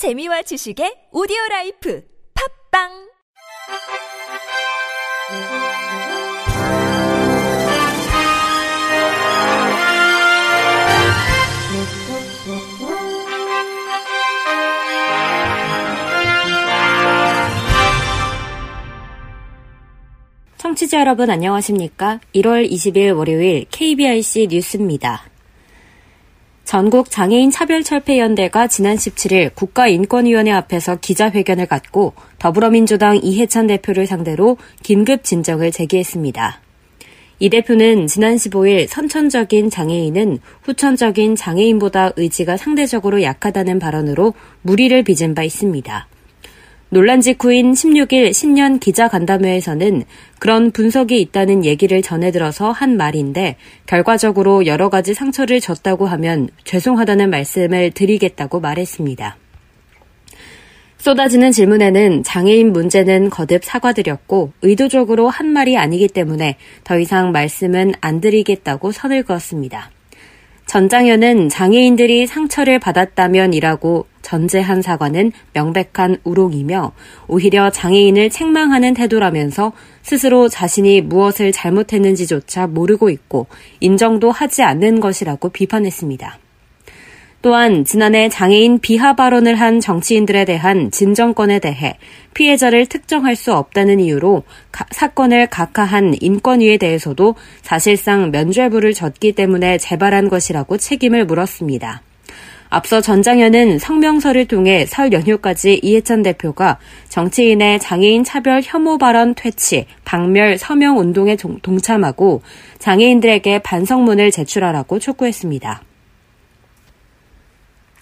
재미와 지식의 오디오 라이프 팝빵 청취자 여러분 안녕하십니까? 1월 20일 월요일 KBRC 뉴스입니다. 전국 장애인 차별철폐연대가 지난 17일 국가인권위원회 앞에서 기자회견을 갖고 더불어민주당 이해찬 대표를 상대로 긴급 진정을 제기했습니다. 이 대표는 지난 15일 선천적인 장애인은 후천적인 장애인보다 의지가 상대적으로 약하다는 발언으로 무리를 빚은 바 있습니다. 논란 직후인 16일 신년 기자간담회에서는 그런 분석이 있다는 얘기를 전해들어서 한 말인데 결과적으로 여러 가지 상처를 줬다고 하면 죄송하다는 말씀을 드리겠다고 말했습니다. 쏟아지는 질문에는 장애인 문제는 거듭 사과드렸고 의도적으로 한 말이 아니기 때문에 더 이상 말씀은 안 드리겠다고 선을 그었습니다. 전장현은 장애인들이 상처를 받았다면이라고 전제한 사과는 명백한 우롱이며 오히려 장애인을 책망하는 태도라면서 스스로 자신이 무엇을 잘못했는지조차 모르고 있고 인정도 하지 않는 것이라고 비판했습니다. 또한 지난해 장애인 비하 발언을 한 정치인들에 대한 진정권에 대해 피해자를 특정할 수 없다는 이유로 가, 사건을 각하한 인권위에 대해서도 사실상 면죄부를 졌기 때문에 재발한 것이라고 책임을 물었습니다. 앞서 전장현은 성명서를 통해 설 연휴까지 이해찬 대표가 정치인의 장애인 차별 혐오 발언 퇴치, 박멸 서명 운동에 동참하고 장애인들에게 반성문을 제출하라고 촉구했습니다.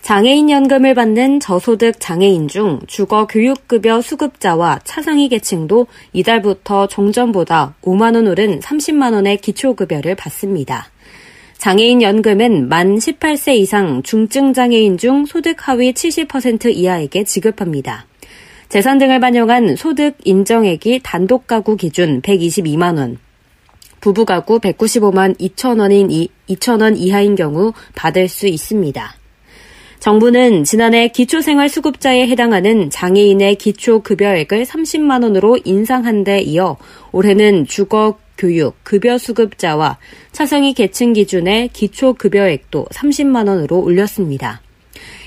장애인 연금을 받는 저소득 장애인 중 주거 교육급여 수급자와 차상위 계층도 이달부터 종전보다 5만원 오른 30만원의 기초급여를 받습니다. 장애인 연금은 만 18세 이상 중증 장애인 중 소득 하위 70% 이하에게 지급합니다. 재산 등을 반영한 소득 인정액이 단독 가구 기준 122만 원, 부부 가구 195만 2천 원인 2천 원 이하인 경우 받을 수 있습니다. 정부는 지난해 기초생활수급자에 해당하는 장애인의 기초급여액을 30만 원으로 인상한 데 이어 올해는 주거 교육, 급여 수급자와 차상위 계층 기준의 기초 급여액도 30만 원으로 올렸습니다.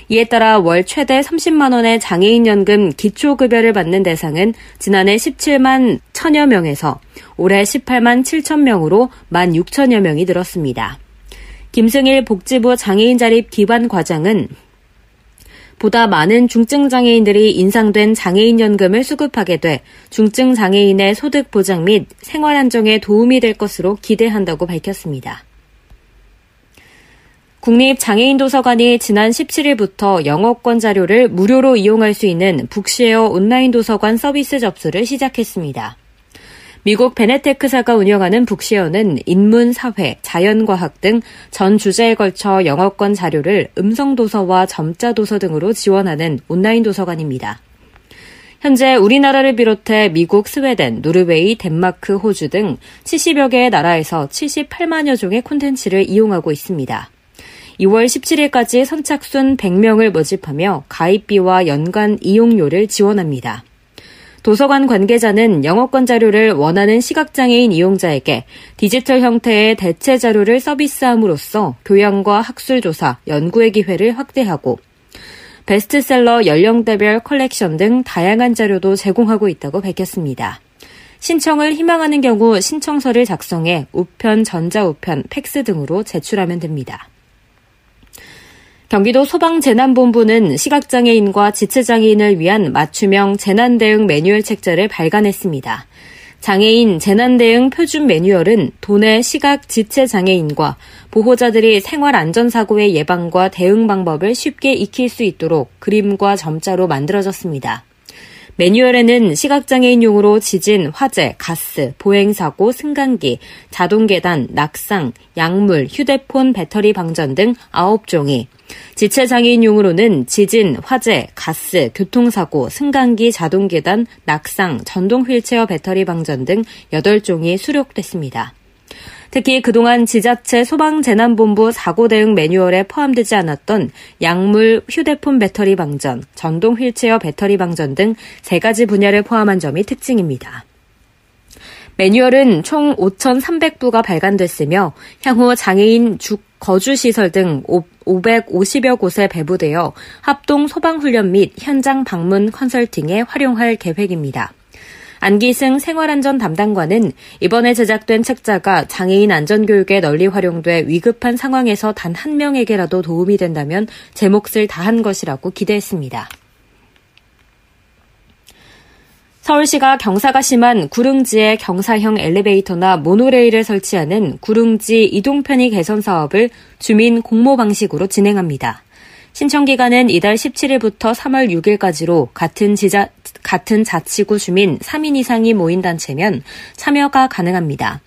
이에 따라 월 최대 30만 원의 장애인 연금 기초급여를 받는 대상은 지난해 17만 1000여 명에서 올해 18만 7천 명으로 1만 6천여 명이 늘었습니다. 김승일 복지부 장애인 자립 기반 과장은 보다 많은 중증 장애인들이 인상된 장애인 연금을 수급하게 돼 중증 장애인의 소득 보장 및 생활 안정에 도움이 될 것으로 기대한다고 밝혔습니다. 국립장애인도서관이 지난 17일부터 영어권 자료를 무료로 이용할 수 있는 북시에어 온라인 도서관 서비스 접수를 시작했습니다. 미국 베네테크사가 운영하는 북시어는 인문, 사회, 자연과학 등 전 주제에 걸쳐 영어권 자료를 음성도서와 점자도서 등으로 지원하는 온라인 도서관입니다. 현재 우리나라를 비롯해 미국, 스웨덴, 노르웨이, 덴마크, 호주 등 70여 개의 나라에서 78만여 종의 콘텐츠를 이용하고 있습니다. 2월 17일까지 선착순 100명을 모집하며 가입비와 연간 이용료를 지원합니다. 도서관 관계자는 영어권 자료를 원하는 시각장애인 이용자에게 디지털 형태의 대체 자료를 서비스함으로써 교양과 학술 조사, 연구의 기회를 확대하고 베스트셀러 연령대별 컬렉션 등 다양한 자료도 제공하고 있다고 밝혔습니다. 신청을 희망하는 경우 신청서를 작성해 우편, 전자우편, 팩스 등으로 제출하면 됩니다. 경기도 소방재난본부는 시각장애인과 지체장애인을 위한 맞춤형 재난대응 매뉴얼 책자를 발간했습니다. 장애인 재난대응 표준 매뉴얼은 도내 시각 지체 장애인과 보호자들이 생활 안전사고의 예방과 대응 방법을 쉽게 익힐 수 있도록 그림과 점자로 만들어졌습니다. 매뉴얼에는 시각장애인용으로 지진, 화재, 가스, 보행사고, 승강기, 자동계단, 낙상, 약물, 휴대폰, 배터리 방전 등 9종이, 지체장애인용으로는 지진, 화재, 가스, 교통사고, 승강기, 자동계단, 낙상, 전동 휠체어 배터리 방전 등 8종이 수록됐습니다. 특히 그동안 지자체 소방재난본부 사고 대응 매뉴얼에 포함되지 않았던 약물 휴대폰 배터리 방전, 전동 휠체어 배터리 방전 등 세 가지 분야를 포함한 점이 특징입니다. 매뉴얼은 총 5,300부가 발간됐으며 향후 장애인 주, 거주시설 등 550여 곳에 배부되어 합동 소방훈련 및 현장 방문 컨설팅에 활용할 계획입니다. 안기승 생활안전 담당관은 이번에 제작된 책자가 장애인 안전교육에 널리 활용돼 위급한 상황에서 단 한 명에게라도 도움이 된다면 제 몫을 다한 것이라고 기대했습니다. 서울시가 경사가 심한 구릉지에 경사형 엘리베이터나 모노레일을 설치하는 구릉지 이동편의 개선 사업을 주민 공모 방식으로 진행합니다. 신청 기간은 이달 17일부터 3월 6일까지로 같은 지자, 같은 자치구 주민 3인 이상이 모인 단체면 참여가 가능합니다.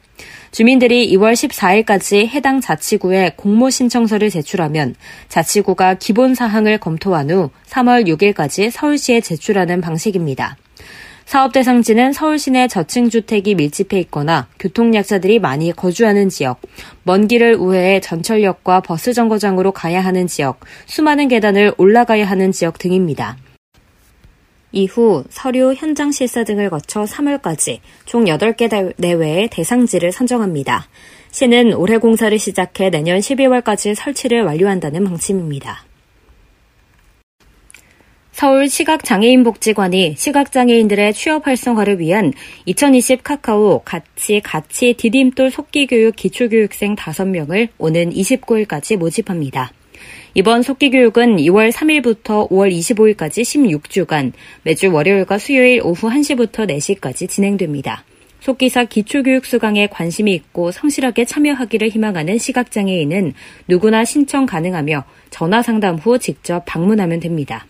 주민들이 2월 14일까지 해당 자치구에 공모 신청서를 제출하면 자치구가 기본 사항을 검토한 후 3월 6일까지 서울시에 제출하는 방식입니다. 사업 대상지는 서울 시내 저층 주택이 밀집해 있거나 교통약자들이 많이 거주하는 지역, 먼 길을 우회해 전철역과 버스 정거장으로 가야 하는 지역, 수많은 계단을 올라가야 하는 지역 등입니다. 이후 서류, 현장 실사 등을 거쳐 3월까지 총 8개 내외의 대상지를 선정합니다. 시는 올해 공사를 시작해 내년 12월까지 설치를 완료한다는 방침입니다. 서울 시각장애인복지관이 시각장애인들의 취업 활성화를 위한 2020 카카오 같이 같이 디딤돌 속기교육 기초교육생 5명을 오는 29일까지 모집합니다. 이번 속기 교육은 2월 3일부터 5월 25일까지 16주간 매주 월요일과 수요일 오후 1시부터 4시까지 진행됩니다. 속기사 기초교육 수강에 관심이 있고 성실하게 참여하기를 희망하는 시각장애인은 누구나 신청 가능하며 전화 상담 후 직접 방문하면 됩니다.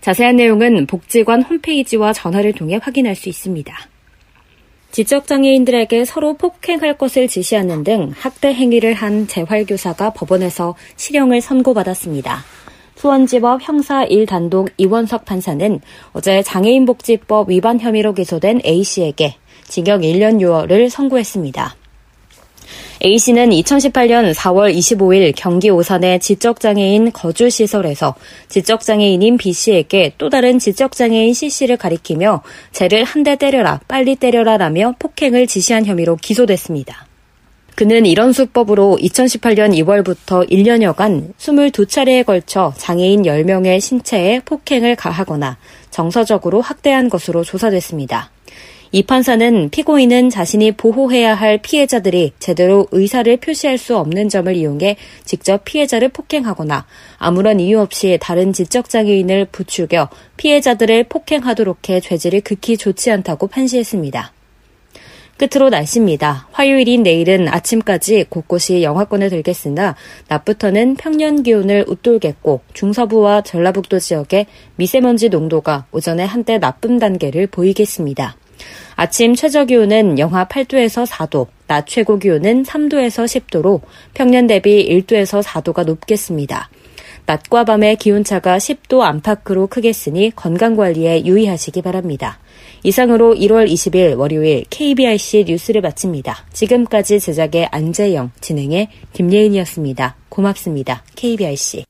자세한 내용은 복지관 홈페이지와 전화를 통해 확인할 수 있습니다. 지적장애인들에게 서로 폭행할 것을 지시하는 등 학대 행위를 한 재활교사가 법원에서 실형을 선고받았습니다. 수원지법 형사 1단독 이원석 판사는 어제 장애인복지법 위반 혐의로 기소된 A씨에게 징역 1년 6월을 선고했습니다. A씨는 2018년 4월 25일 경기 오산의 지적장애인 거주시설에서 지적장애인인 B씨에게 또 다른 지적장애인 C씨를 가리키며 쟤를 한 대 때려라, 빨리 때려라 라며 폭행을 지시한 혐의로 기소됐습니다. 그는 이런 수법으로 2018년 2월부터 1년여간 22차례에 걸쳐 장애인 10명의 신체에 폭행을 가하거나 정서적으로 학대한 것으로 조사됐습니다. 이 판사는 피고인은 자신이 보호해야 할 피해자들이 제대로 의사를 표시할 수 없는 점을 이용해 직접 피해자를 폭행하거나 아무런 이유 없이 다른 지적장애인을 부추겨 피해자들을 폭행하도록 해 죄질이 극히 좋지 않다고 판시했습니다. 끝으로 날씨입니다. 화요일인 내일은 아침까지 곳곳이 영하권을 들겠으나 낮부터는 평년 기온을 웃돌겠고 중서부와 전라북도 지역에 미세먼지 농도가 오전에 한때 나쁨 단계를 보이겠습니다. 아침 최저 기온은 영하 8도에서 4도, 낮 최고 기온은 3도에서 10도로 평년 대비 1도에서 4도가 높겠습니다. 낮과 밤의 기온차가 10도 안팎으로 크겠으니 건강관리에 유의하시기 바랍니다. 이상으로 1월 20일 월요일 KBRC 뉴스를 마칩니다. 지금까지 제작의 안재영, 진행의 김예은이었습니다. 고맙습니다. KBRC.